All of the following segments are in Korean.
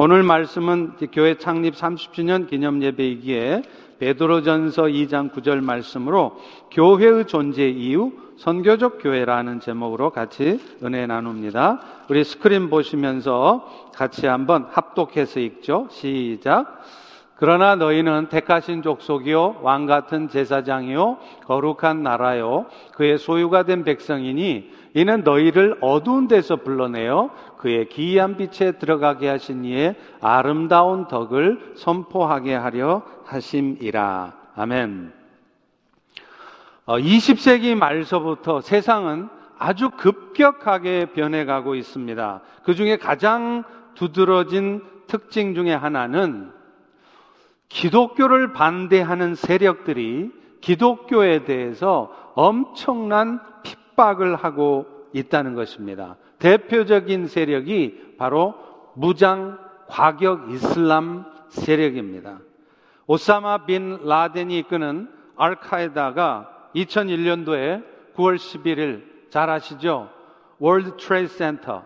오늘 말씀은 교회 창립 30주년 기념 예배이기에 베드로전서 2장 9절 말씀으로 교회의 존재 이유 선교적 교회라는 제목으로 같이 은혜 나눕니다. 우리 스크린 보시면서 같이 한번 합독해서 읽죠. 시작. 그러나 너희는 택하신 족속이요 왕 같은 제사장이요 거룩한 나라요 그의 소유가 된 백성이니 이는 너희를 어두운 데서 불러내어 그의 기이한 빛에 들어가게 하신 이의 아름다운 덕을 선포하게 하려 하심이라 아멘. 20세기 어, 말서부터 세상은 아주 급격하게 변해가고 있습니다. 그 중에 가장 두드러진 특징 중에 하나는 기독교를 반대하는 세력들이 기독교에 대해서 엄청난 핍박을 하고 있다는 것입니다. 대표적인 세력이 바로 무장 과격 이슬람 세력입니다. 오사마 빈 라덴이 이끄는 알카에다가 2001년도에 9월 11일 잘 아시죠? World Trade Center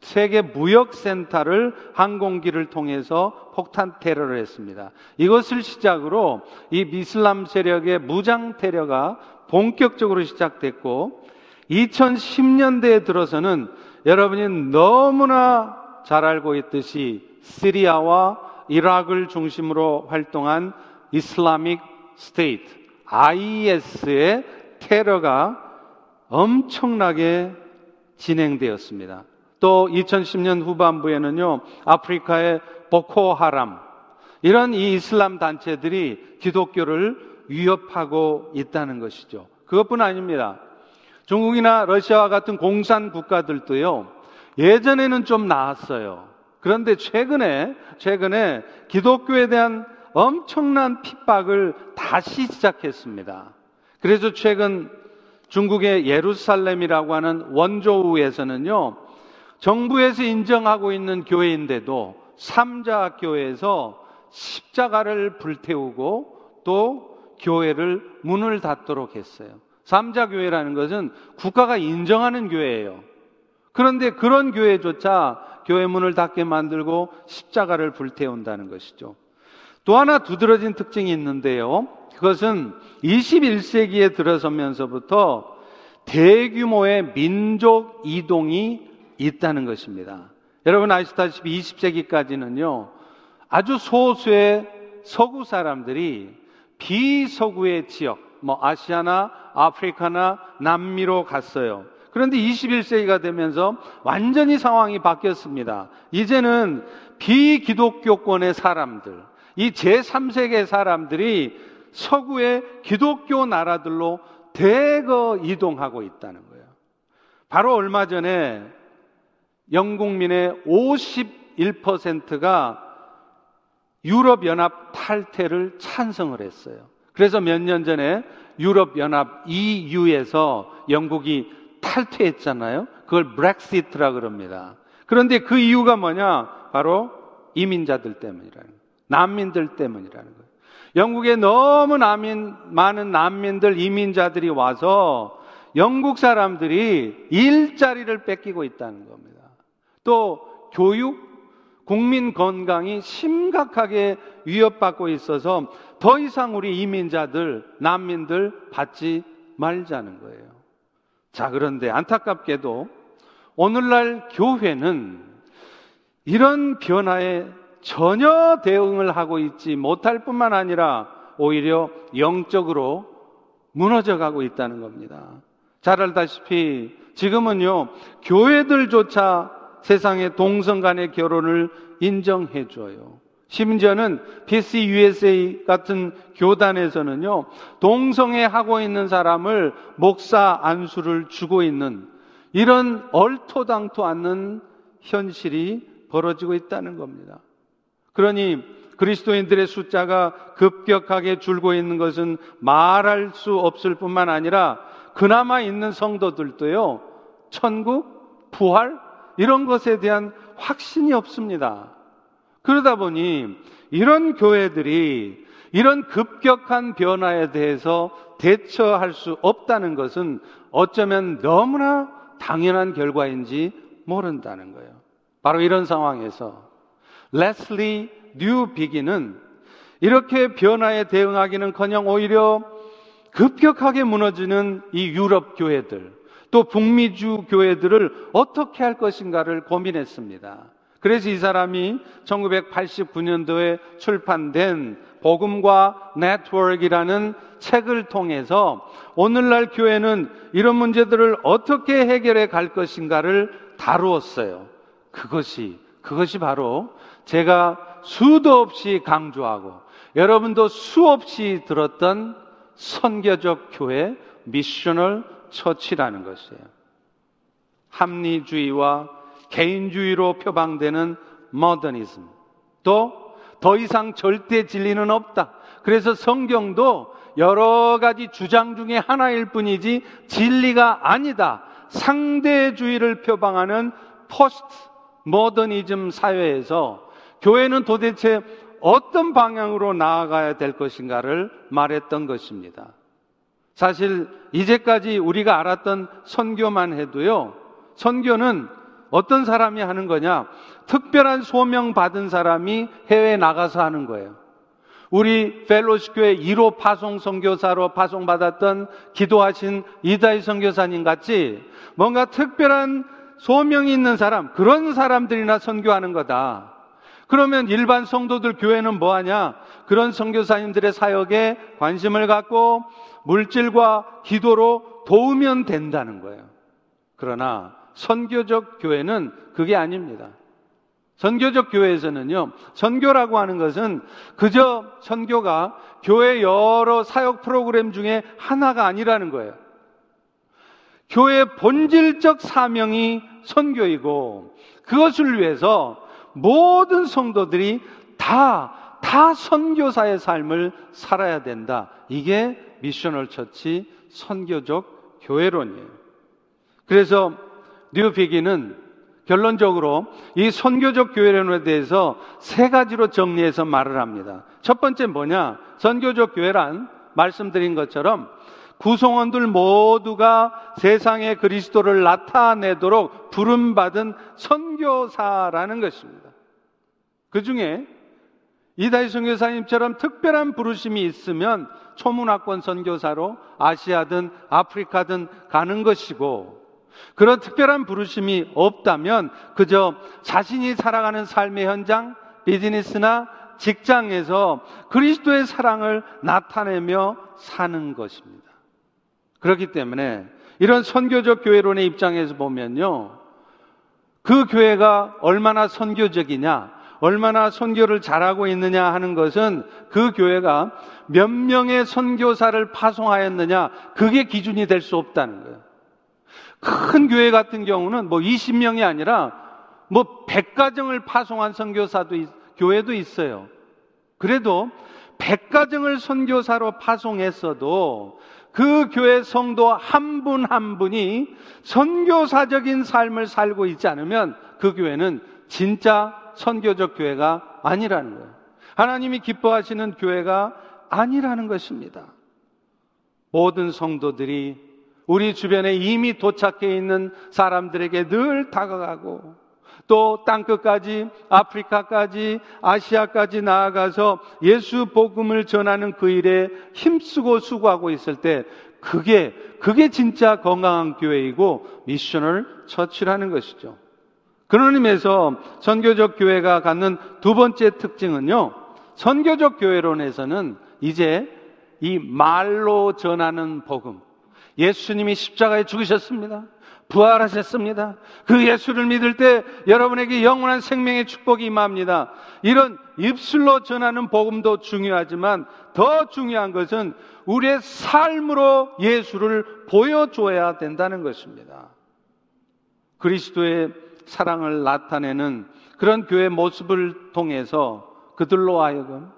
세계 무역센터를 항공기를 통해서 폭탄 테러를 했습니다. 이것을 시작으로 이 이슬람 세력의 무장 테러가 본격적으로 시작됐고 2010년대에 들어서는 여러분이 너무나 잘 알고 있듯이 시리아와 이라크를 중심으로 활동한 Islamic State IS의 테러가 엄청나게 진행되었습니다. 또 2010년 후반부에는요, 아프리카의 보코하람, 이런 이 이슬람 단체들이 기독교를 위협하고 있다는 것이죠. 그것뿐 아닙니다. 중국이나 러시아와 같은 공산 국가들도요, 예전에는 좀 나았어요. 그런데 최근에, 최근에 기독교에 대한 엄청난 핍박을 다시 시작했습니다. 그래서 최근 중국의 예루살렘이라고 하는 원조우에서는요, 정부에서 인정하고 있는 교회인데도 삼자 교회에서 십자가를 불태우고 또 교회를 문을 닫도록 했어요. 삼자 교회라는 것은 국가가 인정하는 교회예요. 그런데 그런 교회조차 교회 문을 닫게 만들고 십자가를 불태운다는 것이죠. 또 하나 두드러진 특징이 있는데요. 그것은 21세기에 들어서면서부터 대규모의 민족 이동이 있다는 것입니다. 여러분 아시다시피 20세기까지는요, 아주 소수의 서구 사람들이 비서구의 지역, 뭐 아시아나 아프리카나 남미로 갔어요. 그런데 21세기가 되면서 완전히 상황이 바뀌었습니다. 이제는 비기독교권의 사람들, 이 제3세계 사람들이 서구의 기독교 나라들로 대거 이동하고 있다는 거예요. 바로 얼마 전에 영국민의 51%가 유럽연합 탈퇴를 찬성을 했어요. 그래서 몇 년 전에 유럽연합 EU에서 영국이 탈퇴했잖아요. 그걸 브렉시트라 그럽니다. 그런데 그 이유가 뭐냐? 바로 이민자들 때문이라는 거예요. 난민들 때문이라는 거예요. 영국에 너무 난민, 많은 난민들, 이민자들이 와서 영국 사람들이 일자리를 뺏기고 있다는 겁니다. 또 교육, 국민 건강이 심각하게 위협받고 있어서 더 이상 우리 이민자들, 난민들 받지 말자는 거예요. 자, 그런데 안타깝게도 오늘날 교회는 이런 변화에 전혀 대응을 하고 있지 못할 뿐만 아니라 오히려 영적으로 무너져 가고 있다는 겁니다. 잘 알다시피 지금은요, 교회들조차 세상의 동성 간의 결혼을 인정해 줘요. 심지어는 PC USA 같은 교단에서는요, 동성애 하고 있는 사람을 목사 안수를 주고 있는 이런 얼토당토 않는 현실이 벌어지고 있다는 겁니다. 그러니 그리스도인들의 숫자가 급격하게 줄고 있는 것은 말할 수 없을 뿐만 아니라 그나마 있는 성도들도요, 천국, 부활, 이런 것에 대한 확신이 없습니다. 그러다 보니 이런 교회들이 이런 급격한 변화에 대해서 대처할 수 없다는 것은 어쩌면 너무나 당연한 결과인지 모른다는 거예요. 바로 이런 상황에서 레슬리 뉴비긴은 이렇게 변화에 대응하기는 커녕 오히려 급격하게 무너지는 이 유럽 교회들, 또 북미주 교회들을 어떻게 할 것인가를 고민했습니다. 그래서 이 사람이 1989년도에 출판된 복음과 네트워크이라는 책을 통해서 오늘날 교회는 이런 문제들을 어떻게 해결해 갈 것인가를 다루었어요. 그것이, 그것이 바로 제가 수도 없이 강조하고 여러분도 수없이 들었던 선교적 교회 missional church라는 것이에요. 합리주의와 개인주의로 표방되는 모더니즘. 또 더 이상 절대 진리는 없다. 그래서 성경도 여러 가지 주장 중에 하나일 뿐이지 진리가 아니다. 상대주의를 표방하는 포스트 모더니즘 사회에서 교회는 도대체 어떤 방향으로 나아가야 될 것인가를 말했던 것입니다. 사실 이제까지 우리가 알았던 선교만 해도요, 선교는 어떤 사람이 하는 거냐? 특별한 소명 받은 사람이 해외에 나가서 하는 거예요. 우리 펠로시 교회 1호 파송 선교사로 파송받았던 기도하신 이다희 선교사님 같이 뭔가 특별한 소명이 있는 사람, 그런 사람들이나 선교하는 거다. 그러면 일반 성도들 교회는 뭐 하냐? 그런 선교사님들의 사역에 관심을 갖고 물질과 기도로 도우면 된다는 거예요. 그러나 선교적 교회는 그게 아닙니다. 선교적 교회에서는요, 선교라고 하는 것은 그저 선교가 교회 여러 사역 프로그램 중에 하나가 아니라는 거예요. 교회의 본질적 사명이 선교이고 그것을 위해서 모든 성도들이 다, 다 선교사의 삶을 살아야 된다. 이게 미셔널 처치 선교적 교회론이에요. 그래서 뉴비기는 결론적으로 이 선교적 교회론에 대해서 세 가지로 정리해서 말을 합니다. 첫 번째 뭐냐? 선교적 교회란 말씀드린 것처럼 구성원들 모두가 세상에 그리스도를 나타내도록 부름받은 선교사라는 것입니다. 그 중에 이다희 선교사님처럼 특별한 부르심이 있으면 초문학권 선교사로 아시아든 아프리카든 가는 것이고 그런 특별한 부르심이 없다면 그저 자신이 살아가는 삶의 현장, 비즈니스나 직장에서 그리스도의 사랑을 나타내며 사는 것입니다. 그렇기 때문에 이런 선교적 교회론의 입장에서 보면요. 그 교회가 얼마나 선교적이냐, 얼마나 선교를 잘하고 있느냐 하는 것은 그 교회가 몇 명의 선교사를 파송하였느냐, 그게 기준이 될 수 없다는 거예요. 큰 교회 같은 경우는 뭐 20명이 아니라 뭐 100가정을 파송한 선교사도, 교회도 있어요. 그래도 100가정을 선교사로 파송했어도 그 교회 성도 한 분한 한 분이 선교사적인 삶을 살고 있지 않으면 그 교회는 진짜 선교적 교회가 아니라는 거예요. 하나님이 기뻐하시는 교회가 아니라는 것입니다. 모든 성도들이 우리 주변에 이미 도착해 있는 사람들에게 늘 다가가고 또 땅끝까지 아프리카까지 아시아까지 나아가서 예수 복음을 전하는 그 일에 힘쓰고 수고하고 있을 때 그게 그게 진짜 건강한 교회이고 미션을 처치라는 것이죠. 그런 의미에서 선교적 교회가 갖는 두 번째 특징은요. 선교적 교회론에서는 이제 이 말로 전하는 복음. 예수님이 십자가에 죽으셨습니다. 부활하셨습니다. 그 예수를 믿을 때 여러분에게 영원한 생명의 축복이 임합니다. 이런 입술로 전하는 복음도 중요하지만 더 중요한 것은 우리의 삶으로 예수를 보여줘야 된다는 것입니다. 그리스도의 사랑을 나타내는 그런 교회 모습을 통해서 그들로 하여금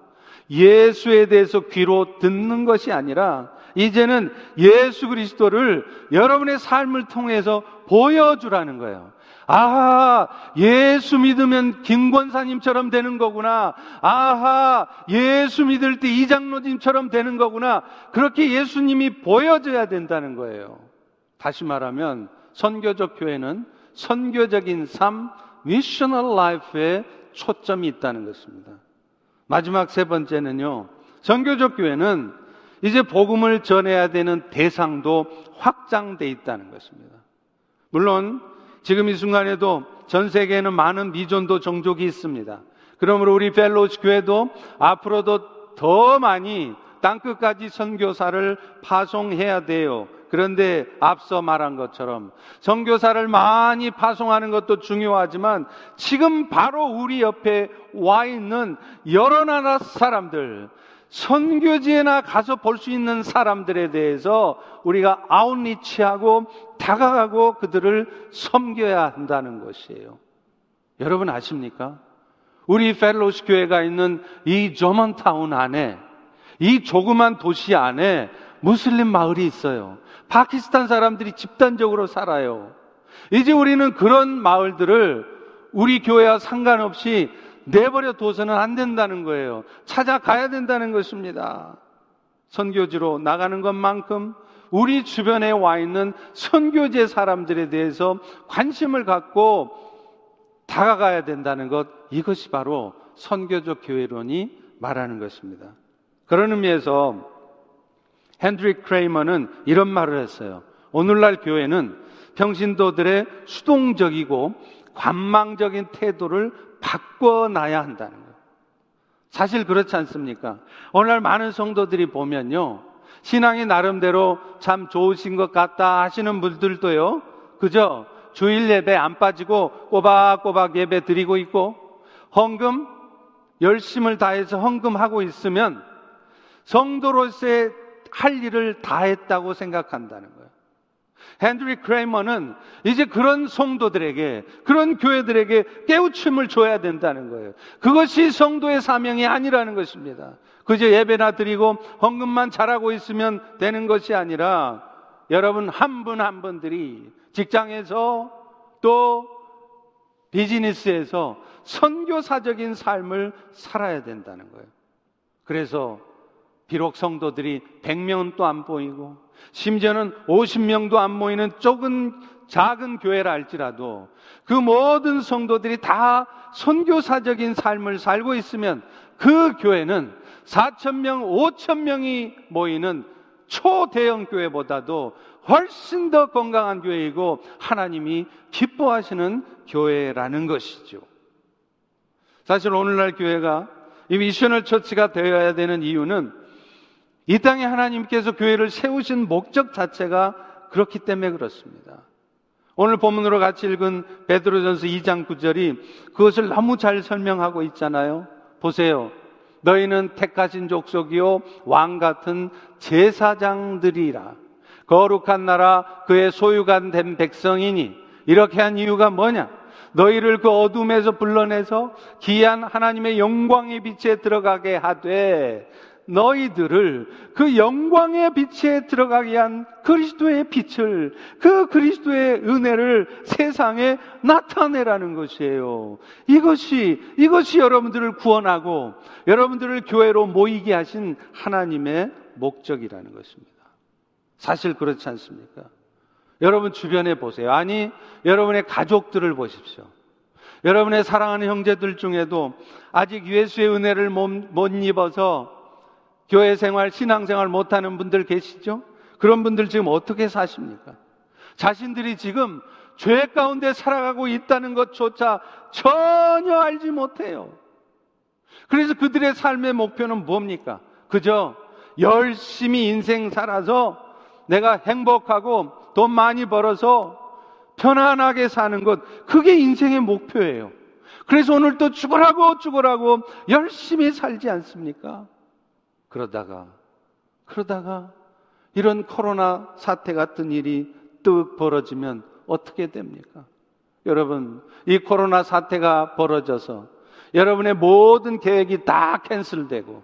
예수에 대해서 귀로 듣는 것이 아니라 이제는 예수 그리스도를 여러분의 삶을 통해서 보여주라는 거예요. 아하, 예수 믿으면 김권사님처럼 되는 거구나. 아하, 예수 믿을 때 이장로님처럼 되는 거구나. 그렇게 예수님이 보여져야 된다는 거예요. 다시 말하면 선교적 교회는 선교적인 삶, missional life의 초점이 있다는 것입니다. 마지막 세 번째는요. 선교적 교회는 이제 복음을 전해야 되는 대상도 확장돼 있다는 것입니다. 물론 지금 이 순간에도 전 세계에는 많은 미전도 종족이 있습니다. 그러므로 우리 휄로쉽 교회도 앞으로도 더 많이 땅끝까지 선교사를 파송해야 돼요. 그런데 앞서 말한 것처럼 선교사를 많이 파송하는 것도 중요하지만 지금 바로 우리 옆에 와 있는 여러 나라 사람들 선교지에나 가서 볼 수 있는 사람들에 대해서 우리가 아웃리치하고 다가가고 그들을 섬겨야 한다는 것이에요. 여러분 아십니까? 우리 펠로스 교회가 있는 이 조먼타운 안에 이 조그만 도시 안에 무슬림 마을이 있어요. 파키스탄 사람들이 집단적으로 살아요. 이제 우리는 그런 마을들을 우리 교회와 상관없이 내버려 둬서는 안 된다는 거예요. 찾아가야 된다는 것입니다. 선교지로 나가는 것만큼 우리 주변에 와 있는 선교제 사람들에 대해서 관심을 갖고 다가가야 된다는 것, 이것이 바로 선교적 교회론이 말하는 것입니다. 그런 의미에서 핸드릭 크레이머는 이런 말을 했어요. 오늘날 교회는 평신도들의 수동적이고 관망적인 태도를 바꿔놔야 한다는 거예요. 사실 그렇지 않습니까? 오늘날 많은 성도들이 보면요. 신앙이 나름대로 참 좋으신 것 같다 하시는 분들도요. 그저 주일 예배 안 빠지고 꼬박꼬박 예배 드리고 있고 헌금 열심을 다해서 헌금하고 있으면 성도로서의 할 일을 다 했다고 생각한다는 거예요. 헨드리 크레이머는 이제 그런 성도들에게, 그런 교회들에게 깨우침을 줘야 된다는 거예요. 그것이 성도의 사명이 아니라는 것입니다. 그저 예배나 드리고 헌금만 잘하고 있으면 되는 것이 아니라 여러분 한 분 한 분들이 직장에서 또 비즈니스에서 선교사적인 삶을 살아야 된다는 거예요. 그래서 비록 성도들이 100명은 또 안 보이고 심지어는 50명도 안 모이는 조금 작은 교회라 할지라도 그 모든 성도들이 다 선교사적인 삶을 살고 있으면 그 교회는 4천명, 5천명이 모이는 초대형 교회보다도 훨씬 더 건강한 교회이고 하나님이 기뻐하시는 교회라는 것이죠. 사실 오늘날 교회가 이 미셔널 처치가 되어야 되는 이유는 이 땅에 하나님께서 교회를 세우신 목적 자체가 그렇기 때문에 그렇습니다. 오늘 본문으로 같이 읽은 베드로전서 2장 9절이 그것을 너무 잘 설명하고 있잖아요. 보세요. 너희는 택하신 족속이요 왕 같은 제사장들이라 거룩한 나라 그의 소유가 된 백성이니 이렇게 한 이유가 뭐냐? 너희를 그 어둠에서 불러내서 귀한 하나님의 영광의 빛에 들어가게 하되 너희들을 그 영광의 빛에 들어가게 한 그리스도의 빛을, 그 그리스도의 은혜를 세상에 나타내라는 것이에요. 이것이, 이것이 여러분들을 구원하고 여러분들을 교회로 모이게 하신 하나님의 목적이라는 것입니다. 사실 그렇지 않습니까? 여러분 주변에 보세요. 아니, 여러분의 가족들을 보십시오. 여러분의 사랑하는 형제들 중에도 아직 예수의 은혜를 못, 못 입어서 교회 생활, 신앙 생활 못하는 분들 계시죠? 그런 분들 지금 어떻게 사십니까? 자신들이 지금 죄 가운데 살아가고 있다는 것조차 전혀 알지 못해요. 그래서 그들의 삶의 목표는 뭡니까? 그저 열심히 인생 살아서 내가 행복하고 돈 많이 벌어서 편안하게 사는 것, 그게 인생의 목표예요. 그래서 오늘 또 죽으라고 죽으라고 열심히 살지 않습니까? 그러다가, 그러다가 이런 코로나 사태 같은 일이 뚝 벌어지면 어떻게 됩니까? 여러분, 이 코로나 사태가 벌어져서 여러분의 모든 계획이 다 캔슬되고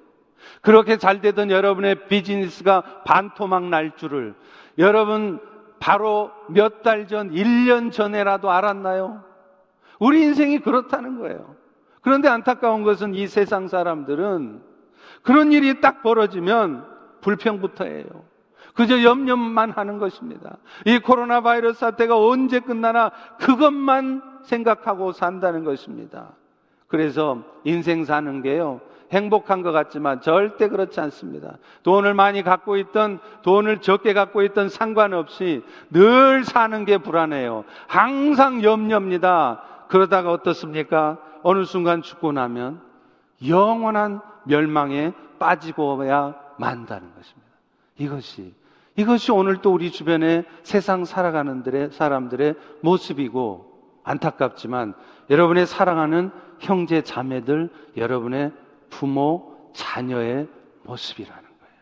그렇게 잘 되던 여러분의 비즈니스가 반토막 날 줄을 여러분 바로 몇 달 전, 1년 전에라도 알았나요? 우리 인생이 그렇다는 거예요. 그런데 안타까운 것은 이 세상 사람들은 그런 일이 딱 벌어지면 불평부터 해요. 그저 염려만 하는 것입니다. 이 코로나 바이러스 사태가 언제 끝나나 그것만 생각하고 산다는 것입니다. 그래서 인생 사는 게요. 행복한 것 같지만 절대 그렇지 않습니다. 돈을 많이 갖고 있던 돈을 적게 갖고 있던 상관없이 늘 사는 게 불안해요. 항상 염려입니다. 그러다가 어떻습니까? 어느 순간 죽고 나면 영원한 멸망에 빠지고야 만다는 것입니다. 이것이 이것이 오늘 또 우리 주변의 세상 살아가는 사람들의 모습이고 안타깝지만 여러분의 사랑하는 형제 자매들, 여러분의 부모, 자녀의 모습이라는 거예요.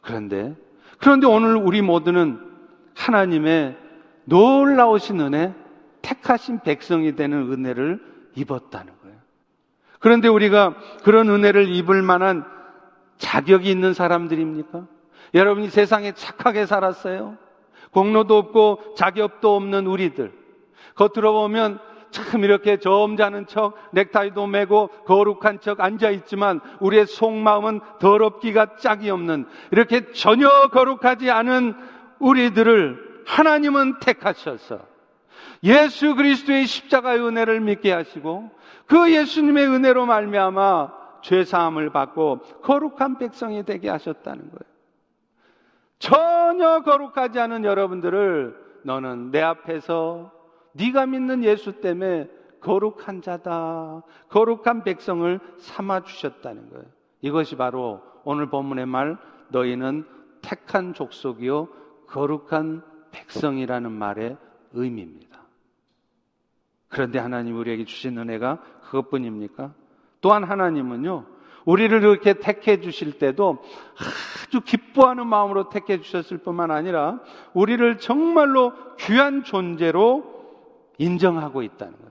그런데, 그런데 오늘 우리 모두는 하나님의 놀라우신 은혜, 택하신 백성이 되는 은혜를 입었다는 거예요. 그런데 우리가 그런 은혜를 입을 만한 자격이 있는 사람들입니까? 여러분이 세상에 착하게 살았어요? 공로도 없고 자격도 없는 우리들. 겉으로 보면 참 이렇게 점잖은 척, 넥타이도 매고 거룩한 척 앉아 있지만 우리의 속마음은 더럽기가 짝이 없는 이렇게 전혀 거룩하지 않은 우리들을 하나님은 택하셔서 예수 그리스도의 십자가의 은혜를 믿게 하시고 그 예수님의 은혜로 말미암아 죄 사함을 받고 거룩한 백성이 되게 하셨다는 거예요. 전혀 거룩하지 않은 여러분들을 너는 내 앞에서 네가 믿는 예수 때문에 거룩한 자다. 거룩한 백성을 삼아 주셨다는 거예요. 이것이 바로 오늘 본문의 말 너희는 택한 족속이요 거룩한 백성이라는 말의 의미입니다. 그런데 하나님 우리에게 주신 은혜가 그것뿐입니까? 또한 하나님은요 우리를 그렇게 택해 주실 때도 아주 기뻐하는 마음으로 택해 주셨을 뿐만 아니라 우리를 정말로 귀한 존재로 인정하고 있다는 거예요.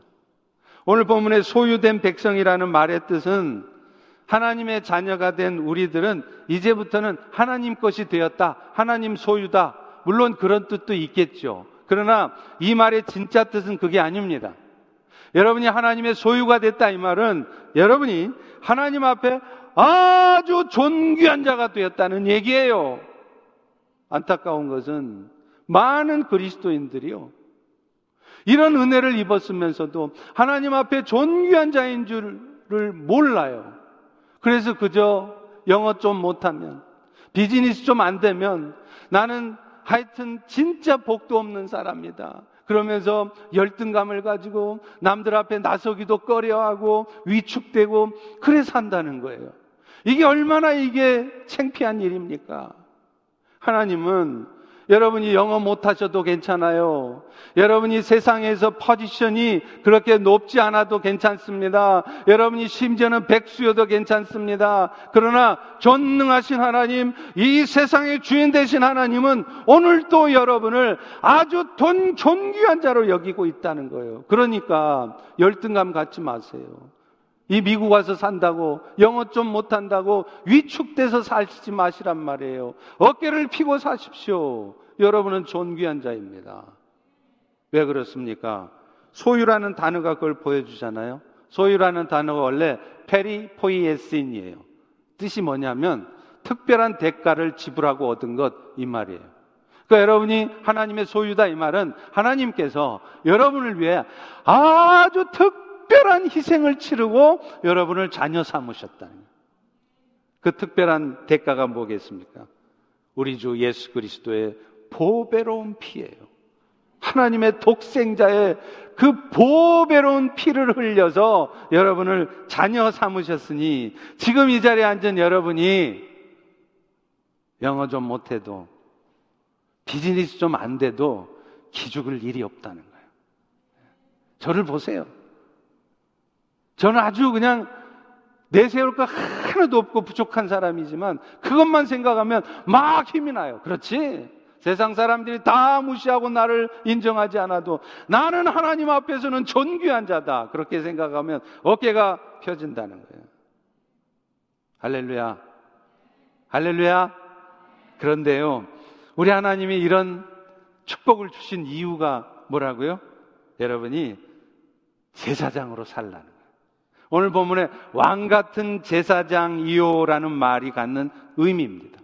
오늘 본문의 소유된 백성이라는 말의 뜻은 하나님의 자녀가 된 우리들은 이제부터는 하나님 것이 되었다. 하나님 소유다. 물론 그런 뜻도 있겠죠. 그러나 이 말의 진짜 뜻은 그게 아닙니다. 여러분이 하나님의 소유가 됐다 이 말은 여러분이 하나님 앞에 아주 존귀한 자가 되었다는 얘기예요. 안타까운 것은 많은 그리스도인들이요. 이런 은혜를 입었으면서도 하나님 앞에 존귀한 자인 줄을 몰라요. 그래서 그저 영어 좀 못하면, 비즈니스 좀 안 되면 나는 하여튼 진짜 복도 없는 사람이다. 그러면서 열등감을 가지고 남들 앞에 나서기도 꺼려하고 위축되고 그래 산다는 거예요. 이게 얼마나 이게 창피한 일입니까? 하나님은 여러분이 영어 못하셔도 괜찮아요. 여러분이 세상에서 포지션이 그렇게 높지 않아도 괜찮습니다. 여러분이 심지어는 백수여도 괜찮습니다. 그러나 전능하신 하나님, 이 세상의 주인 되신 하나님은 오늘도 여러분을 아주 돈 존귀한 자로 여기고 있다는 거예요. 그러니까 열등감 갖지 마세요. 이 미국 와서 산다고 영어 좀 못한다고 위축돼서 살지 마시란 말이에요. 어깨를 피고 사십시오. 여러분은 존귀한 자입니다. 왜 그렇습니까? 소유라는 단어가 그걸 보여주잖아요. 소유라는 단어가 원래 페리포이에신이에요. 뜻이 뭐냐면 특별한 대가를 지불하고 얻은 것 이 말이에요. 그러니까 여러분이 하나님의 소유다 이 말은 하나님께서 여러분을 위해 아주 특 특별한 희생을 치르고 여러분을 자녀 삼으셨다는 그 특별한 대가가 뭐겠습니까? 우리 주 예수 그리스도의 보배로운 피예요. 하나님의 독생자의 그 보배로운 피를 흘려서 여러분을 자녀 삼으셨으니 지금 이 자리에 앉은 여러분이 영어 좀 못해도 비즈니스 좀 안 돼도 기죽을 일이 없다는 거예요. 저를 보세요. 저는 아주 그냥 내세울 거 하나도 없고 부족한 사람이지만 그것만 생각하면 막 힘이 나요. 그렇지? 세상 사람들이 다 무시하고 나를 인정하지 않아도 나는 하나님 앞에서는 존귀한 자다. 그렇게 생각하면 어깨가 펴진다는 거예요. 할렐루야. 할렐루야. 그런데요, 우리 하나님이 이런 축복을 주신 이유가 뭐라고요? 여러분이 제사장으로 살라는 오늘 본문에 왕 같은 제사장이요라는 말이 갖는 의미입니다.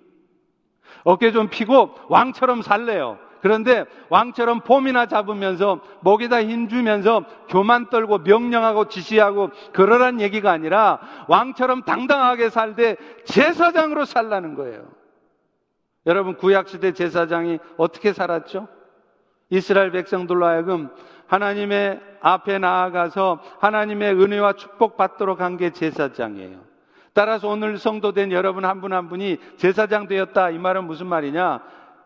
어깨 좀 피고 왕처럼 살래요. 그런데 왕처럼 폼이나 잡으면서 목에다 힘주면서 교만 떨고 명령하고 지시하고 그러란 얘기가 아니라 왕처럼 당당하게 살되 제사장으로 살라는 거예요. 여러분 구약시대 제사장이 어떻게 살았죠? 이스라엘 백성들로 하여금 하나님의 앞에 나아가서 하나님의 은혜와 축복 받도록 한 게 제사장이에요. 따라서 오늘 성도된 여러분 한 분한 한 분이 제사장 되었다. 이 말은 무슨 말이냐?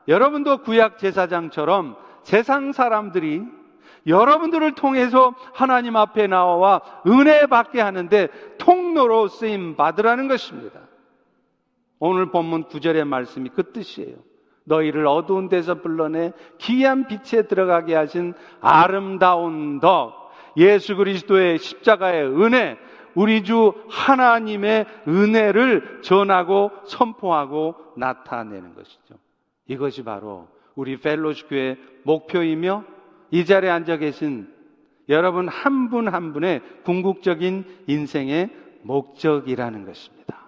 여러분도 구약 제사장처럼 세상 사람들이 여러분들을 통해서 하나님 앞에 나와 은혜 받게 하는데 통로로 쓰임 받으라는 것입니다. 오늘 본문 구절의 말씀이 그 뜻이에요. 너희를 어두운 데서 불러내 기이한 빛에 들어가게 하신 아름다운 덕 예수 그리스도의 십자가의 은혜 우리 주 하나님의 은혜를 전하고 선포하고 나타내는 것이죠. 이것이 바로 우리 펠로시 교회 목표이며 이 자리에 앉아 계신 여러분 한 분한 한 분의 궁극적인 인생의 목적이라는 것입니다.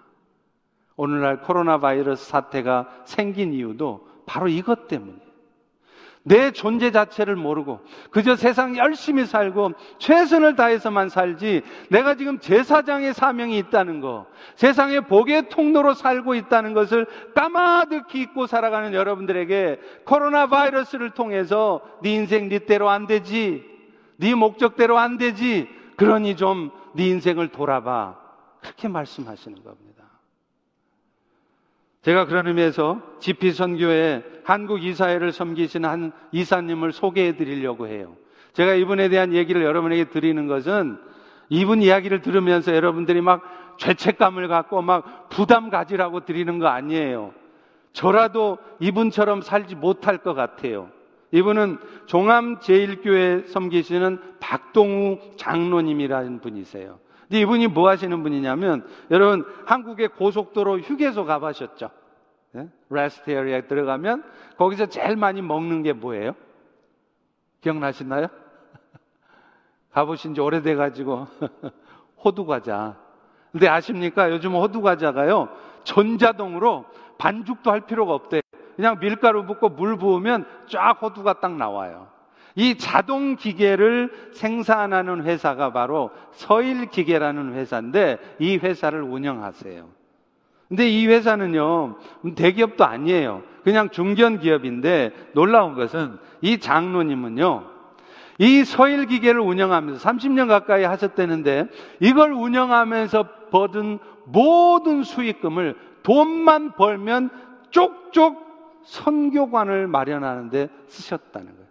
오늘날 코로나 바이러스 사태가 생긴 이유도 바로 이것 때문이에요. 내 존재 자체를 모르고 그저 세상 열심히 살고 최선을 다해서만 살지 내가 지금 제사장의 사명이 있다는 거 세상의 복의 통로로 살고 있다는 것을 까마득히 잊고 살아가는 여러분들에게 코로나 바이러스를 통해서 네 인생 네 대로 안 되지 네 목적대로 안 되지 그러니 좀 네 인생을 돌아봐 그렇게 말씀하시는 겁니다. 제가 그런 의미에서 지피선교회 한국 이사회를 섬기시는 한 이사님을 소개해 드리려고 해요. 제가 이분에 대한 얘기를 여러분에게 드리는 것은 이분 이야기를 들으면서 여러분들이 막 죄책감을 갖고 막 부담 가지라고 드리는 거 아니에요. 저라도 이분처럼 살지 못할 것 같아요. 이분은 종암 제일교회 섬기시는 박동우 장로님이라는 분이세요. 근데 이분이 뭐 하시는 분이냐면 여러분 한국의 고속도로 휴게소 가보셨죠? 네? rest area에 들어가면 거기서 제일 많이 먹는 게 뭐예요? 기억나시나요? 가보신 지 오래돼 가지고 호두 과자. 근데 아십니까? 요즘 호두 과자가요. 전자동으로 반죽도 할 필요가 없대. 그냥 밀가루 붓고 물 부으면 쫙 호두가 딱 나와요. 이 자동 기계를 생산하는 회사가 바로 서일 기계라는 회사인데 이 회사를 운영하세요. 근데 이 회사는요, 대기업도 아니에요. 그냥 중견 기업인데 놀라운 것은 이 장로님은요, 이 서일 기계를 운영하면서 30년 가까이 하셨다는데 이걸 운영하면서 버든 모든 수익금을 돈만 벌면 쪽쪽 선교관을 마련하는데 쓰셨다는 거예요.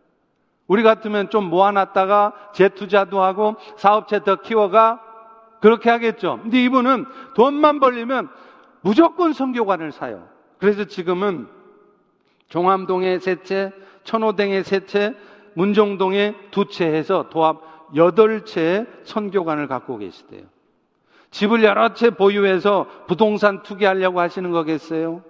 우리 같으면 좀 모아놨다가 재투자도 하고 사업체 더 키워가 그렇게 하겠죠. 근데 이분은 돈만 벌리면 무조건 선교관을 사요. 그래서 지금은 종암동에 세 채, 천호동에 세 채, 문정동에 두 채 해서 도합 여덟 채의 선교관을 갖고 계시대요. 집을 여러 채 보유해서 부동산 투기하려고 하시는 거겠어요?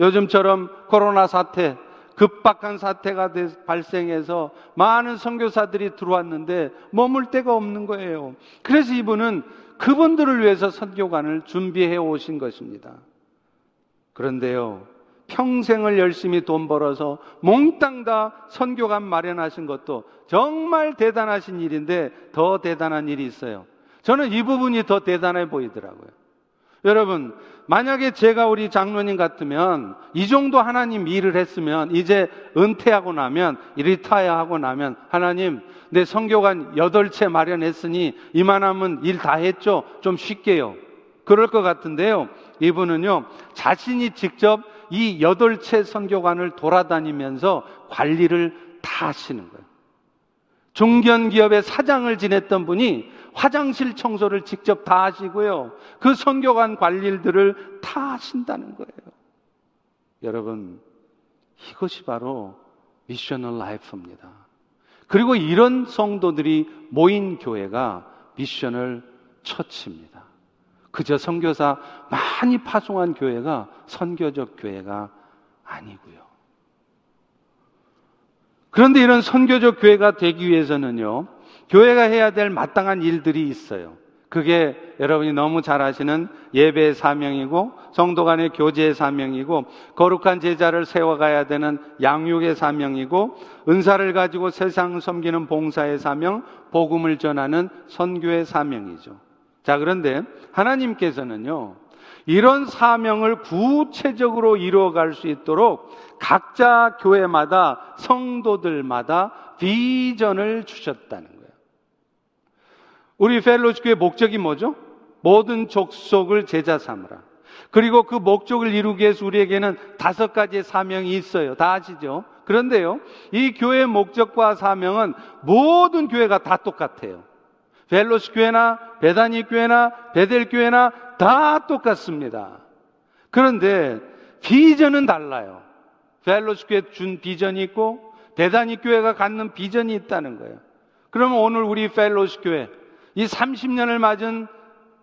요즘처럼 코로나 사태, 급박한 사태가 발생해서 많은 선교사들이 들어왔는데 머물 데가 없는 거예요. 그래서 이분은 그분들을 위해서 선교관을 준비해 오신 것입니다. 그런데요, 평생을 열심히 돈 벌어서 몽땅 다 선교관 마련하신 것도 정말 대단하신 일인데 더 대단한 일이 있어요. 저는 이 부분이 더 대단해 보이더라고요. 여러분, 만약에 제가 우리 장로님 같으면 이 정도 하나님 일을 했으면 이제 은퇴하고 나면 리타야 하고 나면 하나님 내 성교관 여덟 채 마련했으니 이만하면 일 다 했죠. 좀 쉽게요. 그럴 것 같은데요. 이분은요 자신이 직접 이 여덟 채 선교관을 돌아다니면서 관리를 다 하시는 거예요. 중견기업의 사장을 지냈던 분이 화장실 청소를 직접 다 하시고요. 그 선교관 관리들을 다 하신다는 거예요. 여러분, 이것이 바로 missional life입니다. 그리고 이런 성도들이 모인 교회가 missional church입니다. 그저 선교사 많이 파송한 교회가 선교적 교회가 아니고요. 그런데 이런 선교적 교회가 되기 위해서는요, 교회가 해야 될 마땅한 일들이 있어요. 그게 여러분이 너무 잘 아시는 예배의 사명이고 성도 간의 교제의 사명이고 거룩한 제자를 세워가야 되는 양육의 사명이고 은사를 가지고 세상 섬기는 봉사의 사명, 복음을 전하는 선교의 사명이죠. 자, 그런데 하나님께서는요, 이런 사명을 구체적으로 이루어갈 수 있도록 각자 교회마다 성도들마다 비전을 주셨다는. 우리 펠로시 교회 목적이 뭐죠? 모든 족속을 제자 삼으라. 그리고 그 목적을 이루기 위해서 우리에게는 다섯 가지의 사명이 있어요. 다 아시죠? 그런데요, 이 교회의 목적과 사명은 모든 교회가 다 똑같아요. 펠로시 교회나 베다니 교회나 베델 교회나 다 똑같습니다. 그런데 비전은 달라요. 휄로쉽 교회 준 비전이 있고 베다니 교회가 갖는 비전이 있다는 거예요. 그러면 오늘 우리 휄로쉽 교회 이 30년을 맞은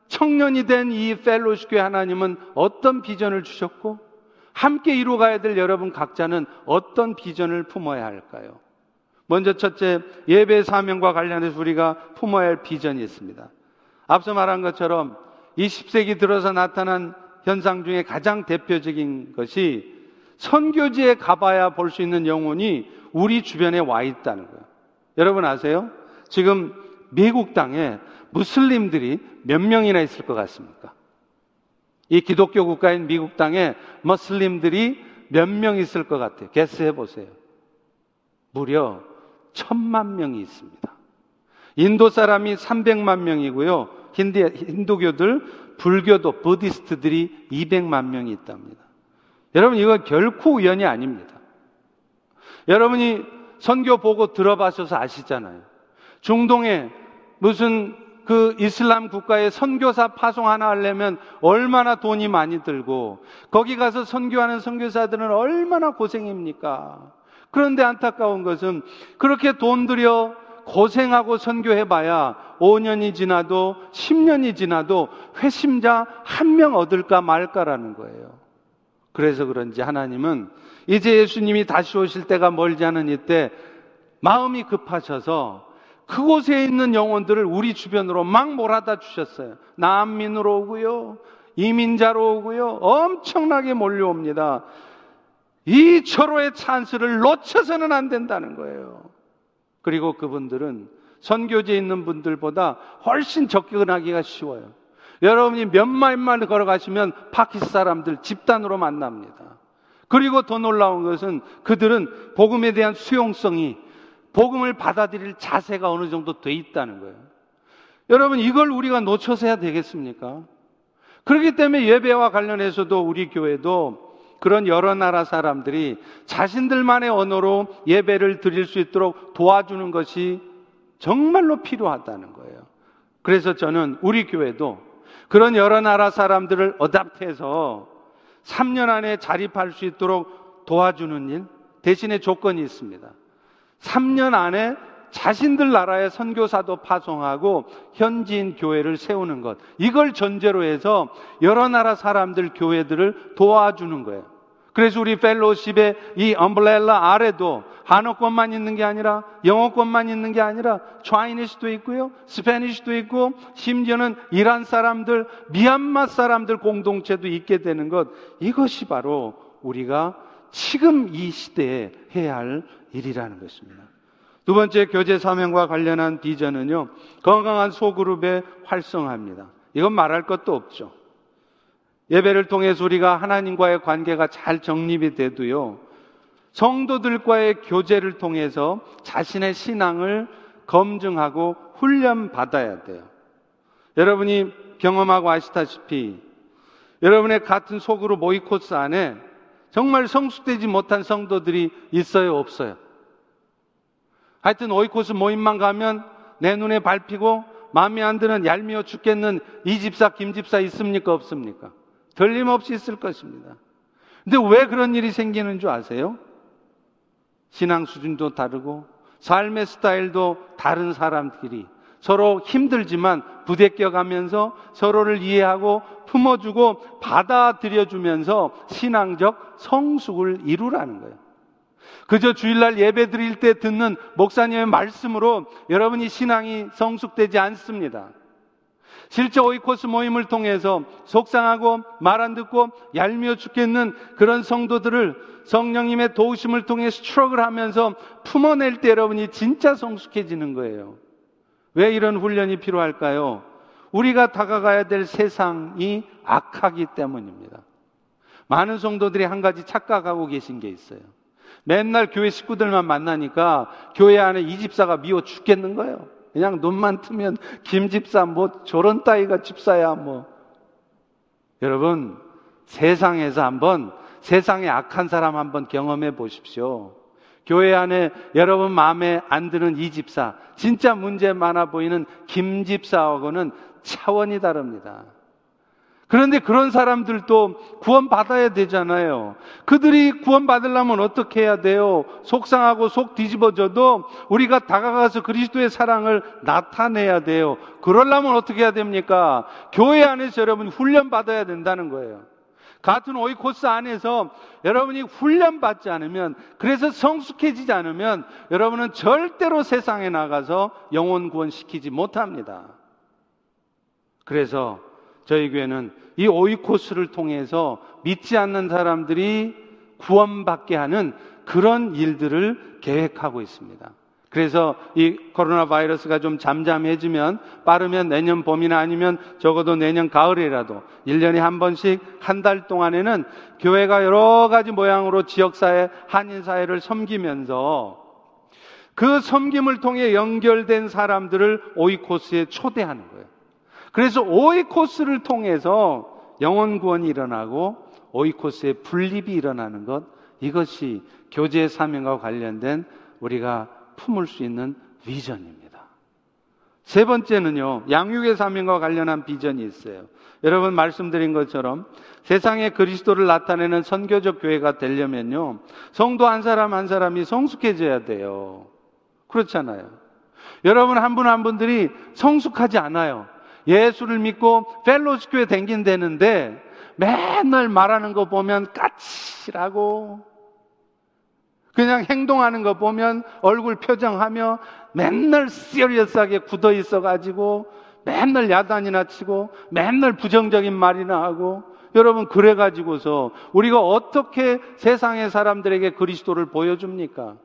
청년이 된 이 휄로쉽 교회 하나님은 어떤 비전을 주셨고 함께 이루어가야 될 여러분 각자는 어떤 비전을 품어야 할까요? 먼저 첫째, 예배 사명과 관련해서 우리가 품어야 할 비전이 있습니다. 앞서 말한 것처럼 20세기 들어서 나타난 현상 중에 가장 대표적인 것이 선교지에 가봐야 볼 수 있는 영혼이 우리 주변에 와 있다는 거예요. 여러분 아세요? 지금 미국 땅에 무슬림들이 몇 명이나 있을 것 같습니까? 이 기독교 국가인 미국 땅에 무슬림들이 몇 명 있을 것 같아요? 개스해 보세요. 무려 천만 명이 있습니다. 인도 사람이 300만 명이고요. 힌디, 힌두교들, 불교도, 부디스트들이 200만 명이 있답니다. 여러분, 이건 결코 우연이 아닙니다. 여러분이 선교 보고 들어봐셔서 아시잖아요. 중동에 무슨 그 이슬람 국가에 선교사 파송 하나 하려면 얼마나 돈이 많이 들고 거기 가서 선교하는 선교사들은 얼마나 고생입니까? 그런데 안타까운 것은 그렇게 돈 들여 고생하고 선교해 봐야 5년이 지나도 10년이 지나도 회심자 한 명 얻을까 말까라는 거예요. 그래서 그런지 하나님은 이제 예수님이 다시 오실 때가 멀지 않은 이때 마음이 급하셔서 그곳에 있는 영혼들을 우리 주변으로 막 몰아다 주셨어요. 난민으로 오고요. 이민자로 오고요. 엄청나게 몰려옵니다. 이 철호의 찬스를 놓쳐서는 안 된다는 거예요. 그리고 그분들은 선교지에 있는 분들보다 훨씬 접근하기가 쉬워요. 여러분이 몇 마일만 걸어가시면 파키스 사람들 집단으로 만납니다. 그리고 더 놀라운 것은 그들은 복음에 대한 수용성이 복음을 받아들일 자세가 어느 정도 돼 있다는 거예요. 여러분 이걸 우리가 놓쳐서 해야 되겠습니까? 그렇기 때문에 예배와 관련해서도 우리 교회도 그런 여러 나라 사람들이 자신들만의 언어로 예배를 드릴 수 있도록 도와주는 것이 정말로 필요하다는 거예요. 그래서 저는 우리 교회도 그런 여러 나라 사람들을 어답해서 3년 안에 자립할 수 있도록 도와주는 일 대신에 조건이 있습니다. 3년 안에 자신들 나라의 선교사도 파송하고 현지인 교회를 세우는 것. 이걸 전제로 해서 여러 나라 사람들 교회들을 도와주는 거예요. 그래서 우리 펠로십의 이 엄블렐라 아래도 한어권만 있는 게 아니라 영어권만 있는 게 아니라 차이니스도 있고요. 스페니시도 있고 심지어는 이란 사람들, 미얀마 사람들 공동체도 있게 되는 것. 이것이 바로 우리가 지금 이 시대에 해야 할 일이라는 것입니다. 두 번째 교제 사명과 관련한 비전은요. 건강한 소그룹의 활성화입니다. 이건 말할 것도 없죠. 예배를 통해서 우리가 하나님과의 관계가 잘 정립이 돼도요. 성도들과의 교제를 통해서 자신의 신앙을 검증하고 훈련 받아야 돼요. 여러분이 경험하고 아시다시피 여러분의 같은 속으로 모이코스 안에 정말 성숙되지 못한 성도들이 있어요, 없어요? 하여튼 오이코스 모임만 가면 내 눈에 밟히고 마음에 안 드는 얄미워 죽겠는 이 집사, 김 집사 있습니까, 없습니까? 틀림없이 있을 것입니다. 근데 왜 그런 일이 생기는 줄 아세요? 신앙 수준도 다르고 삶의 스타일도 다른 사람들이 서로 힘들지만 부대껴 가면서 서로를 이해하고 품어주고 받아들여주면서 신앙적 성숙을 이루라는 거예요. 그저 주일날 예배 드릴 때 듣는 목사님의 말씀으로 여러분이 신앙이 성숙되지 않습니다. 실제 오이코스 모임을 통해서 속상하고 말 안 듣고 얄미워 죽겠는 그런 성도들을 성령님의 도우심을 통해 스트럭을 하면서 품어낼 때 여러분이 진짜 성숙해지는 거예요. 왜 이런 훈련이 필요할까요? 우리가 다가가야 될 세상이 악하기 때문입니다. 많은 성도들이 한 가지 착각하고 계신 게 있어요. 맨날 교회 식구들만 만나니까 교회 안에 이 집사가 미워 죽겠는 거예요. 그냥 눈만 뜨면 김 집사 뭐 저런 따위가 집사야 뭐. 여러분 세상에서 한번 세상에 악한 사람 한번 경험해 보십시오. 교회 안에 여러분 마음에 안 드는 이 집사, 진짜 문제 많아 보이는 김 집사하고는 차원이 다릅니다. 그런데 그런 사람들도 구원받아야 되잖아요. 그들이 구원받으려면 어떻게 해야 돼요? 속상하고 속 뒤집어져도 우리가 다가가서 그리스도의 사랑을 나타내야 돼요. 그러려면 어떻게 해야 됩니까? 교회 안에서 여러분 훈련받아야 된다는 거예요. 같은 오이코스 안에서 여러분이 훈련받지 않으면, 그래서 성숙해지지 않으면 여러분은 절대로 세상에 나가서 영혼 구원시키지 못합니다. 그래서 저희 교회는 이 오이코스를 통해서 믿지 않는 사람들이 구원받게 하는 그런 일들을 계획하고 있습니다. 그래서 이 코로나 바이러스가 좀 잠잠해지면 빠르면 내년 봄이나 아니면 적어도 내년 가을이라도 1년에 한 번씩 한 달 동안에는 교회가 여러 가지 모양으로 지역사회, 한인사회를 섬기면서 그 섬김을 통해 연결된 사람들을 오이코스에 초대하는 거예요. 그래서 오이코스를 통해서 영원 구원이 일어나고 오이코스의 분립이 일어나는 것 이것이 교제의 사명과 관련된 우리가 품을 수 있는 비전입니다. 세 번째는요, 양육의 사명과 관련한 비전이 있어요. 여러분 말씀드린 것처럼 세상에 그리스도를 나타내는 선교적 교회가 되려면요, 성도 한 사람 한 사람이 성숙해져야 돼요. 그렇잖아요. 여러분 한 분한 분들이 성숙하지 않아요. 예수를 믿고 펠로스 교회 댕긴다는데 맨날 말하는 거 보면 까칠하고 그냥 행동하는 거 보면 얼굴 표정하며 맨날 시리어스하게 굳어 있어 가지고 맨날 야단이나 치고 맨날 부정적인 말이나 하고 여러분 그래 가지고서 우리가 어떻게 세상의 사람들에게 그리스도를 보여줍니까?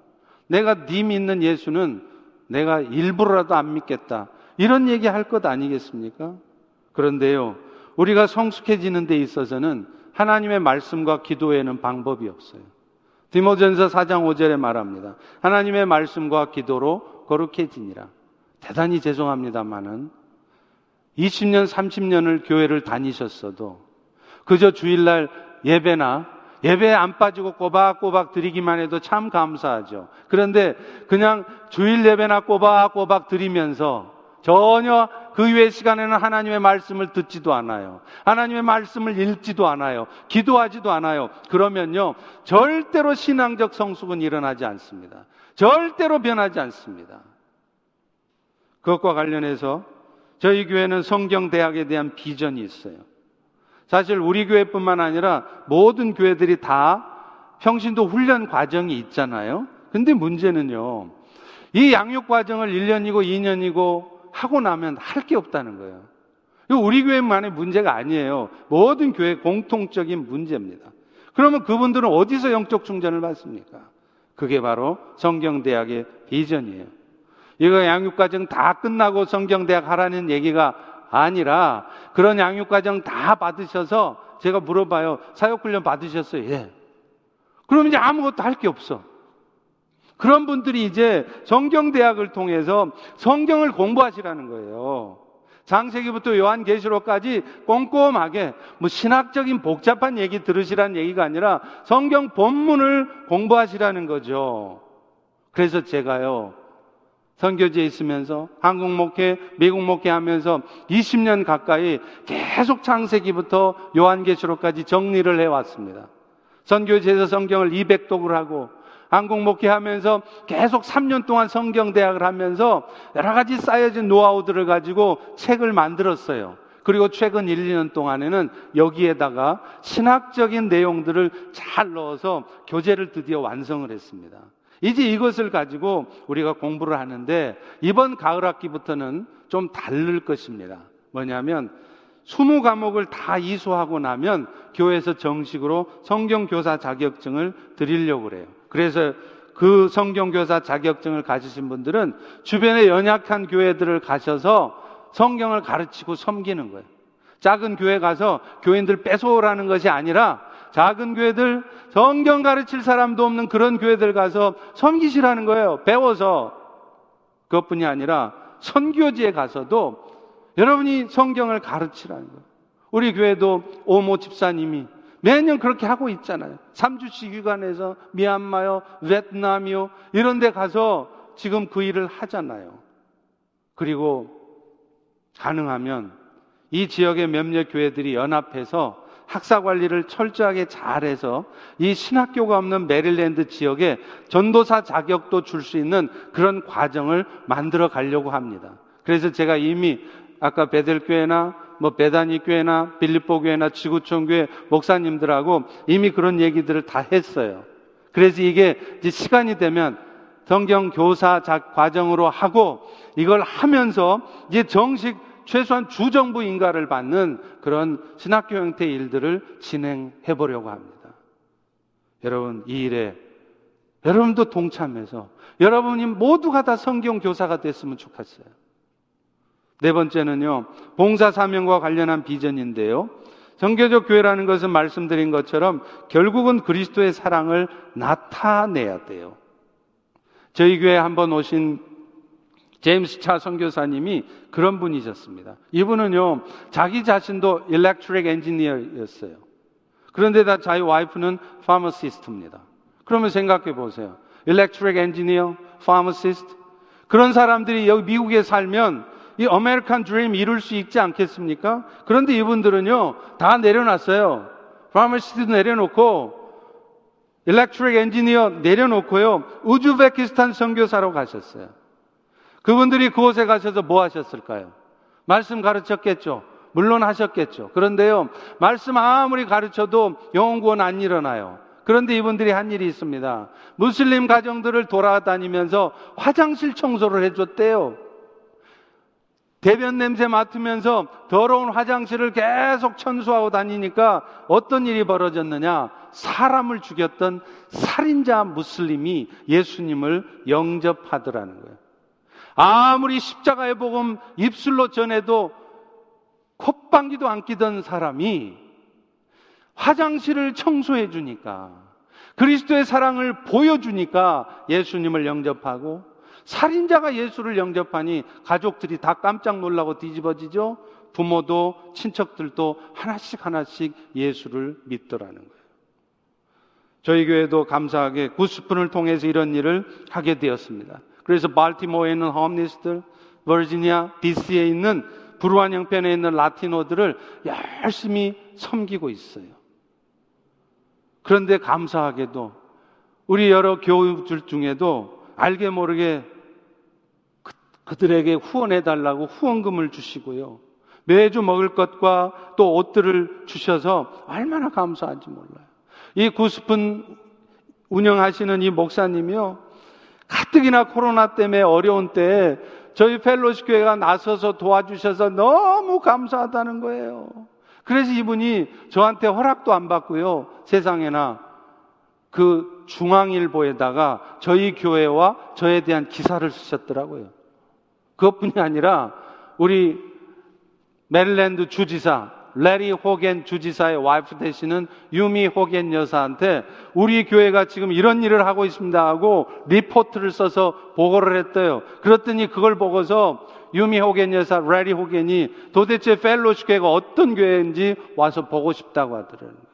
내가 네 믿는 예수는 내가 일부러라도 안 믿겠다. 이런 얘기 할 것 아니겠습니까? 그런데요, 우리가 성숙해지는 데 있어서는 하나님의 말씀과 기도에는 방법이 없어요. 디모전서 4장 5절에 말합니다. 하나님의 말씀과 기도로 거룩해지니라. 대단히 죄송합니다만은 20년, 30년을 교회를 다니셨어도 그저 주일날 예배나 예배에 안 빠지고 꼬박꼬박 드리기만 해도 참 감사하죠. 그런데 그냥 주일 예배나 꼬박꼬박 드리면서 전혀 그 이외의 시간에는 하나님의 말씀을 듣지도 않아요. 하나님의 말씀을 읽지도 않아요. 기도하지도 않아요. 그러면요, 절대로 신앙적 성숙은 일어나지 않습니다. 절대로 변하지 않습니다. 그것과 관련해서 저희 교회는 성경대학에 대한 비전이 있어요. 사실 우리 교회뿐만 아니라 모든 교회들이 다 평신도 훈련 과정이 있잖아요. 근데 문제는요, 이 양육 과정을 1년이고 2년이고 하고 나면 할 게 없다는 거예요. 우리 교회만의 문제가 아니에요. 모든 교회 공통적인 문제입니다. 그러면 그분들은 어디서 영적 충전을 받습니까? 그게 바로 성경대학의 비전이에요. 이거 양육과정 다 끝나고 성경대학 하라는 얘기가 아니라 그런 양육과정 다 받으셔서 제가 물어봐요. 사역훈련 받으셨어요? 예. 그럼 이제 아무것도 할 게 없어. 그런 분들이 이제 성경대학을 통해서 성경을 공부하시라는 거예요. 장세기부터 요한계시록까지 꼼꼼하게 뭐 신학적인 복잡한 얘기 들으시라는 얘기가 아니라 성경 본문을 공부하시라는 거죠. 그래서 제가요. 선교지에 있으면서 한국 목회, 미국 목회 하면서 20년 가까이 계속 창세기부터 요한계시록까지 정리를 해왔습니다. 선교지에서 성경을 200독을 하고 한국 목회하면서 계속 3년 동안 성경 대학을 하면서 여러 가지 쌓여진 노하우들을 가지고 책을 만들었어요. 그리고 최근 1, 2년 동안에는 여기에다가 신학적인 내용들을 잘 넣어서 교재를 드디어 완성을 했습니다. 이제 이것을 가지고 우리가 공부를 하는데 이번 가을 학기부터는 좀 다를 것입니다. 뭐냐면 20과목을 다 이수하고 나면 교회에서 정식으로 성경교사 자격증을 드리려고 그래요. 그래서 그 성경교사 자격증을 가지신 분들은 주변에 연약한 교회들을 가셔서 성경을 가르치고 섬기는 거예요. 작은 교회 가서 교인들 뺏어오라는 것이 아니라 작은 교회들 성경 가르칠 사람도 없는 그런 교회들 가서 섬기시라는 거예요. 배워서 그것뿐이 아니라 선교지에 가서도 여러분이 성경을 가르치라는 거예요. 우리 교회도 오모 집사님이 매년 그렇게 하고 있잖아요. 3주씩 휴관에서 미얀마요, 베트남이요, 이런 데 가서 지금 그 일을 하잖아요. 그리고 가능하면 이 지역의 몇몇 교회들이 연합해서 학사 관리를 철저하게 잘해서 이 신학교가 없는 메릴랜드 지역에 전도사 자격도 줄 수 있는 그런 과정을 만들어 가려고 합니다. 그래서 제가 이미 아까 베델교회나 뭐 베다니 교회나 빌립보 교회나 지구촌 교회 목사님들하고 이미 그런 얘기들을 다 했어요. 그래서 이게 시간이 되면 성경 교사 과정으로 하고 이걸 하면서 이제 정식 최소한 주정부 인가를 받는 그런 신학교 형태의 일들을 진행해 보려고 합니다. 여러분, 이 일에 여러분도 동참해서 여러분이 모두가 다 성경 교사가 됐으면 좋겠어요. 네 번째는요, 봉사 사명과 관련한 비전인데요. 성교적 교회라는 것은 말씀드린 것처럼 결국은 그리스도의 사랑을 나타내야 돼요. 저희 교회 한번 오신 제임스 차 선교사님이 그런 분이셨습니다. 이분은요, 자기 자신도 electric 엔지니어였어요. 그런데 다 자기 와이프는 pharmacist입니다. 그러면 생각해 보세요. electric 엔지니어, pharmacist. 그런 사람들이 여기 미국에 살면 이 아메리칸 드림 이룰 수 있지 않겠습니까? 그런데 이분들은요, 다 내려놨어요. pharmacist 내려놓고, 일렉트릭 엔지니어 내려놓고요, 우즈베키스탄 선교사로 가셨어요. 그분들이 그곳에 가셔서 뭐 하셨을까요? 말씀 가르쳤겠죠. 물론 하셨겠죠. 그런데요, 말씀 아무리 가르쳐도 영원 구원 안 일어나요. 그런데 이분들이 한 일이 있습니다. 무슬림 가정들을 돌아다니면서 화장실 청소를 해줬대요. 대변 냄새 맡으면서 더러운 화장실을 계속 천수하고 다니니까 어떤 일이 벌어졌느냐? 사람을 죽였던 살인자 무슬림이 예수님을 영접하더라는 거예요. 아무리 십자가의 복음 입술로 전해도 콧방귀도 안 끼던 사람이 화장실을 청소해 주니까 그리스도의 사랑을 보여주니까 예수님을 영접하고 살인자가 예수를 영접하니 가족들이 다 깜짝 놀라고 뒤집어지죠. 부모도 친척들도 하나씩 하나씩 예수를 믿더라는 거예요. 저희 교회도 감사하게 구스푼을 통해서 이런 일을 하게 되었습니다. 그래서 발티모어에 있는 홈리스들, 버지니아, DC에 있는 불우한 형편에 있는 라티노들을 열심히 섬기고 있어요. 그런데 감사하게도 우리 여러 교육들 중에도 알게 모르게 그, 들에게 후원해 달라고 후원금을 주시고요. 매주 먹을 것과 또 옷들을 주셔서 얼마나 감사한지 몰라요. 이 굿스푼 운영하시는 이 목사님이요. 가뜩이나 코로나 때문에 어려운 때에 저희 휄로쉽 교회가 나서서 도와주셔서 너무 감사하다는 거예요. 그래서 이분이 저한테 허락도 안 받고요. 세상에나 그 중앙일보에다가 저희 교회와 저에 대한 기사를 쓰셨더라고요. 그것뿐이 아니라 우리 메릴랜드 주지사 래리 호건 주지사의 와이프 되시는 유미 호건 여사한테 우리 교회가 지금 이런 일을 하고 있습니다 하고 리포트를 써서 보고를 했대요. 그랬더니 그걸 보고서 유미 호겐 여사, 레리 호겐이 도대체 펠로시 교회가 어떤 교회인지 와서 보고 싶다고 하더라고요.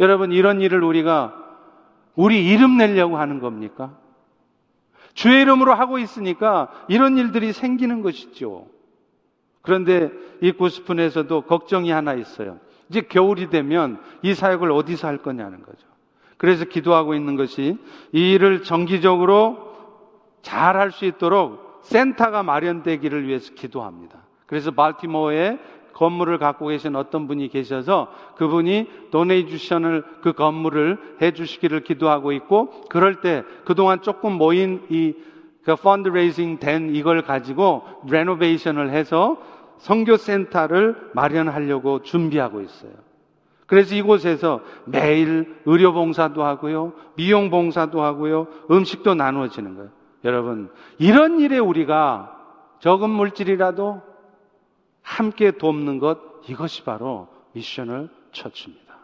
여러분 이런 일을 우리가 우리 이름 내려고 하는 겁니까? 주의 이름으로 하고 있으니까 이런 일들이 생기는 것이죠. 그런데 이 구스푼에서도 걱정이 하나 있어요. 이제 겨울이 되면 이 사역을 어디서 할 거냐는 거죠. 그래서 기도하고 있는 것이 이 일을 정기적으로 잘 할 수 있도록 센터가 마련되기를 위해서 기도합니다. 그래서 발티모어에 건물을 갖고 계신 어떤 분이 계셔서 그분이 도네이주션을 그 건물을 해 주시기를 기도하고 있고 그럴 때 그동안 조금 모인 이 그 펀드레이징 된 이걸 가지고 renovation을 해서 선교센터를 마련하려고 준비하고 있어요. 그래서 이곳에서 매일 의료 봉사도 하고요, 미용 봉사도 하고요, 음식도 나누어지는 거예요. 여러분, 이런 일에 우리가 적은 물질이라도 함께 돕는 것, 이것이 바로 missional church입니다.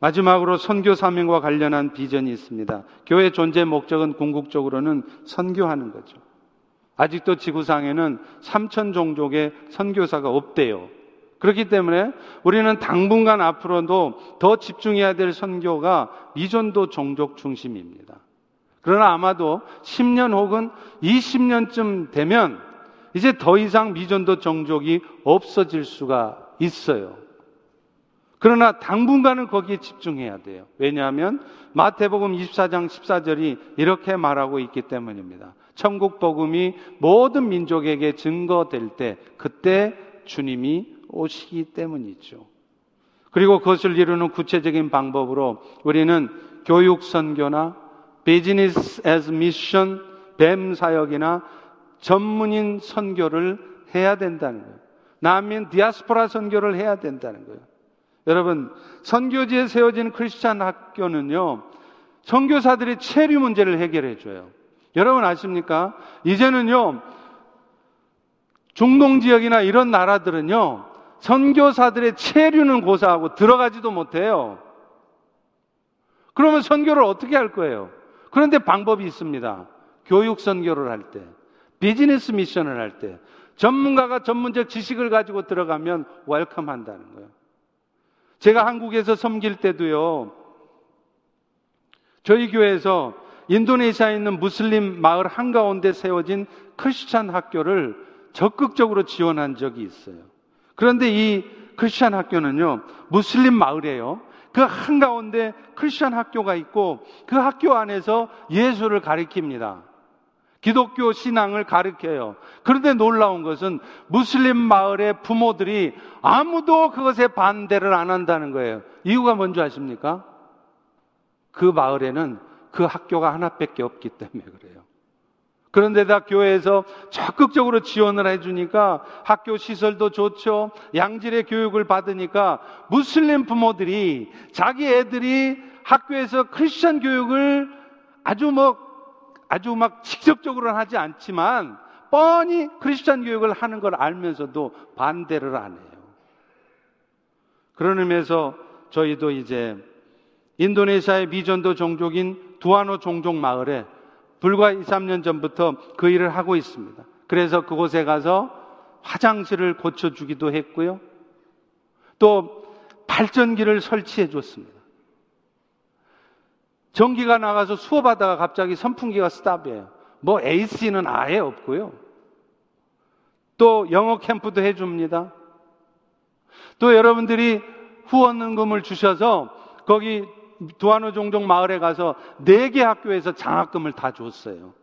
마지막으로 선교 사명과 관련한 비전이 있습니다. 교회 존재 목적은 궁극적으로는 선교하는 거죠. 아직도 지구상에는 3천 종족의 선교사가 없대요. 그렇기 때문에 우리는 당분간 앞으로도 더 집중해야 될 선교가 미전도 종족 중심입니다. 그러나 아마도 10년 혹은 20년쯤 되면 이제 더 이상 미전도 종족이 없어질 수가 있어요. 그러나 당분간은 거기에 집중해야 돼요. 왜냐하면 마태복음 24장 14절이 이렇게 말하고 있기 때문입니다. 천국 복음이 모든 민족에게 증거될 때 그때 주님이 오시기 때문이죠. 그리고 그것을 이루는 구체적인 방법으로 우리는 교육 선교나 Business as Mission BAM 사역이나 전문인 선교를 해야 된다는 거예요. 난민 디아스포라 선교를 해야 된다는 거예요. 여러분, 선교지에 세워진 크리스찬 학교는요, 선교사들의 체류 문제를 해결해 줘요. 여러분 아십니까? 이제는요, 중동 지역이나 이런 나라들은요, 선교사들의 체류는 고사하고 들어가지도 못해요. 그러면 선교를 어떻게 할 거예요? 그런데 방법이 있습니다. 교육 선교를 할 때, 비즈니스 미션을 할 때, 전문가가 전문적 지식을 가지고 들어가면 welcome 한다는 거예요. 제가 한국에서 섬길 때도요, 저희 교회에서 인도네시아에 있는 무슬림 마을 한가운데 세워진 크리스찬 학교를 적극적으로 지원한 적이 있어요. 그런데 이 크리스찬 학교는요, 무슬림 마을이에요. 그 한가운데 크리스찬 학교가 있고 그 학교 안에서 예수를 가리킵니다. 기독교 신앙을 가르켜요. 그런데 놀라운 것은 무슬림 마을의 부모들이 아무도 그것에 반대를 안 한다는 거예요. 이유가 뭔지 아십니까? 그 마을에는 그 학교가 하나밖에 없기 때문에 그래요. 그런데다 교회에서 적극적으로 지원을 해주니까 학교 시설도 좋죠. 양질의 교육을 받으니까 무슬림 부모들이 자기 애들이 학교에서 크리스천 교육을 아주 뭐 아주 막 직접적으로는 하지 않지만 뻔히 크리스천 교육을 하는 걸 알면서도 반대를 안 해요. 그런 의미에서 저희도 이제 인도네시아의 미전도 종족인 두아노 종족 마을에 불과 2, 3년 전부터 그 일을 하고 있습니다. 그래서 그곳에 가서 화장실을 고쳐주기도 했고요. 또 발전기를 설치해 줬습니다. 전기가 나가서 수업하다가 갑자기 선풍기가 스탑이에요. 뭐 AC는 아예 없고요. 또 영어 캠프도 해줍니다. 또 여러분들이 후원금을 주셔서 거기 두아노 종종 마을에 가서 네 개 학교에서 장학금을 다 줬어요.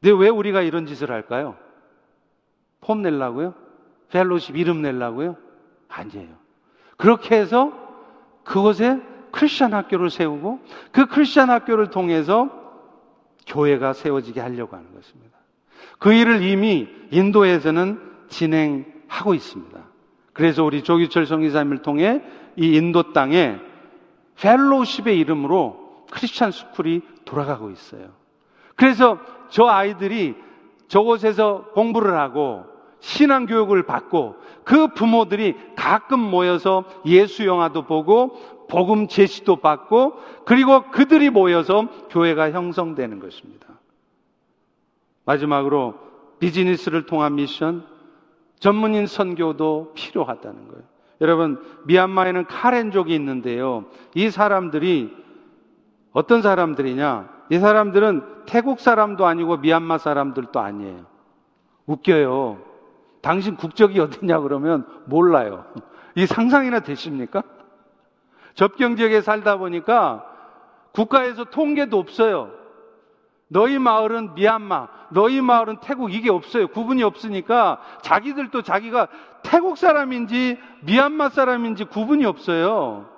근데 왜 우리가 이런 짓을 할까요? 폼 내려고요? 펠로십 이름 내려고요? 아니에요. 그렇게 해서 그곳에 크리스천 학교를 세우고 그 크리스천 학교를 통해서 교회가 세워지게 하려고 하는 것입니다. 그 일을 이미 인도에서는 진행하고 있습니다. 그래서 우리 조규철 성기사님을 통해 이 인도 땅에 펠로우십의 이름으로 크리스천 스쿨이 돌아가고 있어요. 그래서 저 아이들이 저곳에서 공부를 하고 신앙 교육을 받고 그 부모들이 가끔 모여서 예수 영화도 보고 복음 제시도 받고 그리고 그들이 모여서 교회가 형성되는 것입니다. 마지막으로 비즈니스를 통한 미션, 전문인 선교도 필요하다는 거예요. 여러분, 미얀마에는 카렌족이 있는데요. 이 사람들이 어떤 사람들이냐? 이 사람들은 태국 사람도 아니고 미얀마 사람들도 아니에요. 웃겨요. 당신 국적이 어디냐 그러면 몰라요. 이 상상이나 되십니까? 접경 지역에 살다 보니까 국가에서 통계도 없어요. 너희 마을은 미얀마, 너희 마을은 태국 이게 없어요. 구분이 없으니까 자기들도 자기가 태국 사람인지 미얀마 사람인지 구분이 없어요.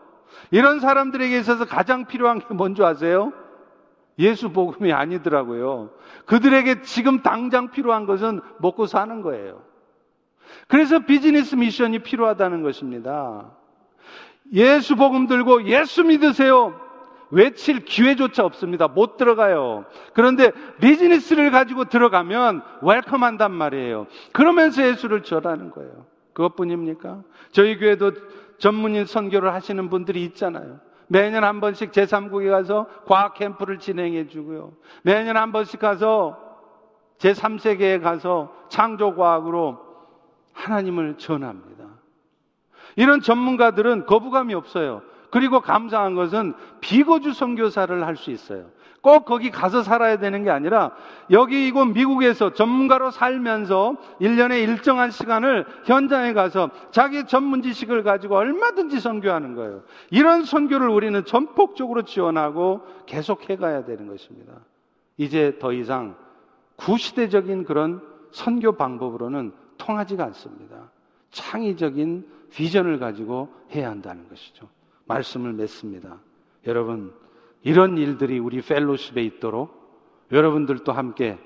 이런 사람들에게 있어서 가장 필요한 게 뭔지 아세요? 예수 복음이 아니더라고요. 그들에게 지금 당장 필요한 것은 먹고 사는 거예요. 그래서 비즈니스 미션이 필요하다는 것입니다. 예수 복음 들고 예수 믿으세요. 외칠 기회조차 없습니다. 못 들어가요. 그런데 비즈니스를 가지고 들어가면 welcome 한단 말이에요. 그러면서 예수를 전하는 거예요. 그것뿐입니까? 저희 교회도 전문인 선교를 하시는 분들이 있잖아요. 매년 한 번씩 제3국에 가서 과학 캠프를 진행해 주고요. 매년 한 번씩 가서 제3세계에 가서 창조과학으로 하나님을 전합니다. 이런 전문가들은 거부감이 없어요. 그리고 감사한 것은 비거주 선교사를 할 수 있어요. 꼭 거기 가서 살아야 되는 게 아니라 여기 이곳 미국에서 전문가로 살면서 1년에 일정한 시간을 현장에 가서 자기 전문 지식을 가지고 얼마든지 선교하는 거예요. 이런 선교를 우리는 전폭적으로 지원하고 계속 해 가야 되는 것입니다. 이제 더 이상 구시대적인 그런 선교 방법으로는 통하지가 않습니다. 창의적인 비전을 가지고 해야 한다는 것이죠. 말씀을 맺습니다. 여러분, 이런 일들이 우리 펠로십에 있도록 여러분들도 함께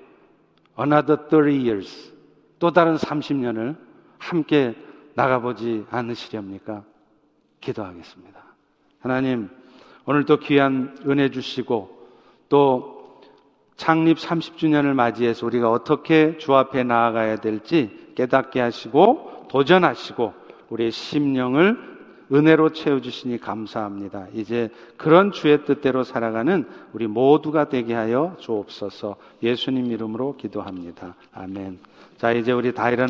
another 30 years 또 다른 30년을 함께 나가보지 않으시렵니까? 기도하겠습니다. 하나님, 오늘도 귀한 은혜 주시고 또 창립 30주년을 맞이해서 우리가 어떻게 주 앞에 나아가야 될지 깨닫게 하시고 도전하시고 우리의 심령을 은혜로 채워주시니 감사합니다. 이제 그런 주의 뜻대로 살아가는 우리 모두가 되게 하여 주옵소서 예수님 이름으로 기도합니다. 아멘. 자, 이제 우리 다 일어나